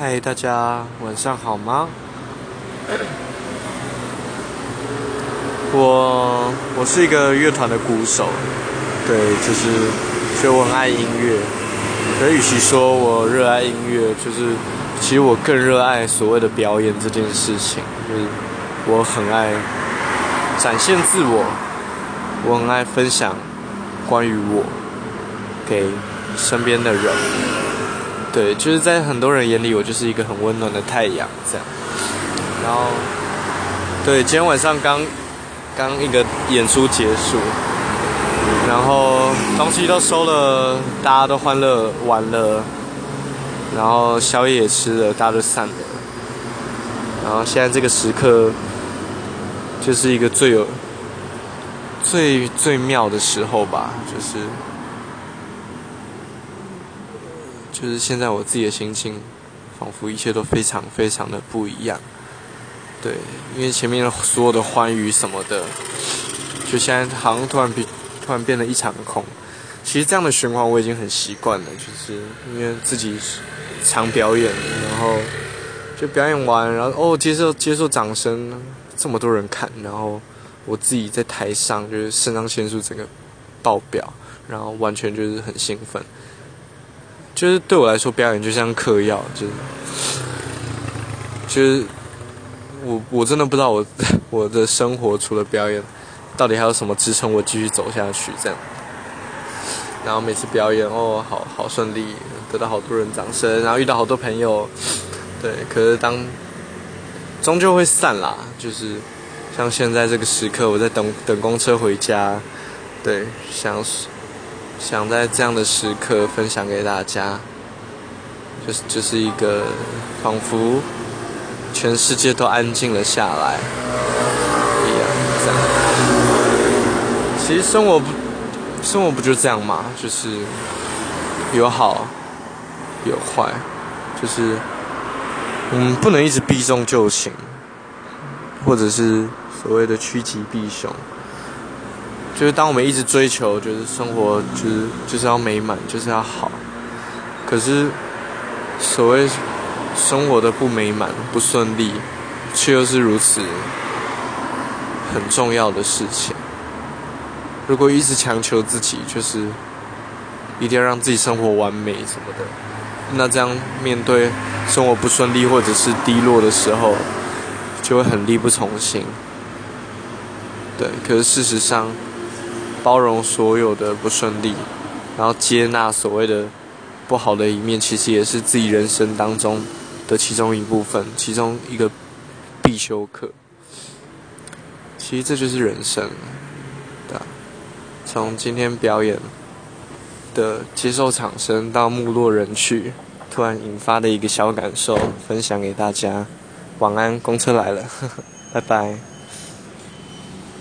嗨，大家晚上好吗？我我是一个乐团的鼓手，对，就是所以我很爱音乐。可与其说我热爱音乐，就是其实我更热爱所谓的表演这件事情。就是我很爱展现自我，我很爱分享关于我给身边的人。对，就是在很多人眼里，我就是一个很温暖的太阳，这样。然后，对，今天晚上刚刚一个演出结束，然后东西都收了，大家都欢乐完了，然后宵夜也吃了，大家都散了。然后现在这个时刻，就是一个最有、最最妙的时候吧，就是。就是现在我自己的心情，仿佛一切都非常非常的不一样。对，因为前面所有的欢愉什么的，就现在好像突然变，突然变得一场空。其实这样的循环我已经很习惯了，就是因为自己常表演，然后就表演完，然后哦接受接受掌声，这么多人看，然后我自己在台上就是肾上腺素整个爆表，然后完全就是很兴奋。就是对我来说，表演就像嗑药，就是就是我我真的不知道我 我的生活除了表演，到底还有什么支撑我继续走下去这样。然后每次表演哦，好好顺利，得到好多人掌声，然后遇到好多朋友，对。可是当终究会散啦，就是像现在这个时刻，我在等等公车回家，对，想。想在这样的时刻分享给大家，就是就是一个仿佛全世界都安静了下来一样。这样，其实生活不，生活不就这样吗？就是有好有坏，就是嗯不能一直避重就轻，或者是所谓的趋吉避凶。就是当我们一直追求，就是生活，就是就是要美满，就是要好。可是，所谓生活的不美满、不顺利，却又是如此很重要的事情。如果一直强求自己，就是一定要让自己生活完美什么的，那这样面对生活不顺利或者是低落的时候，就会很力不从心。对，可是事实上。包容所有的不顺利，然后接纳所谓的不好的一面，其实也是自己人生当中的其中一部分，其中一个必修课。其实这就是人生，对从今天表演的接受掌声到幕落人去，突然引发的一个小感受，分享给大家。晚安，公车来了，呵 呵拜拜。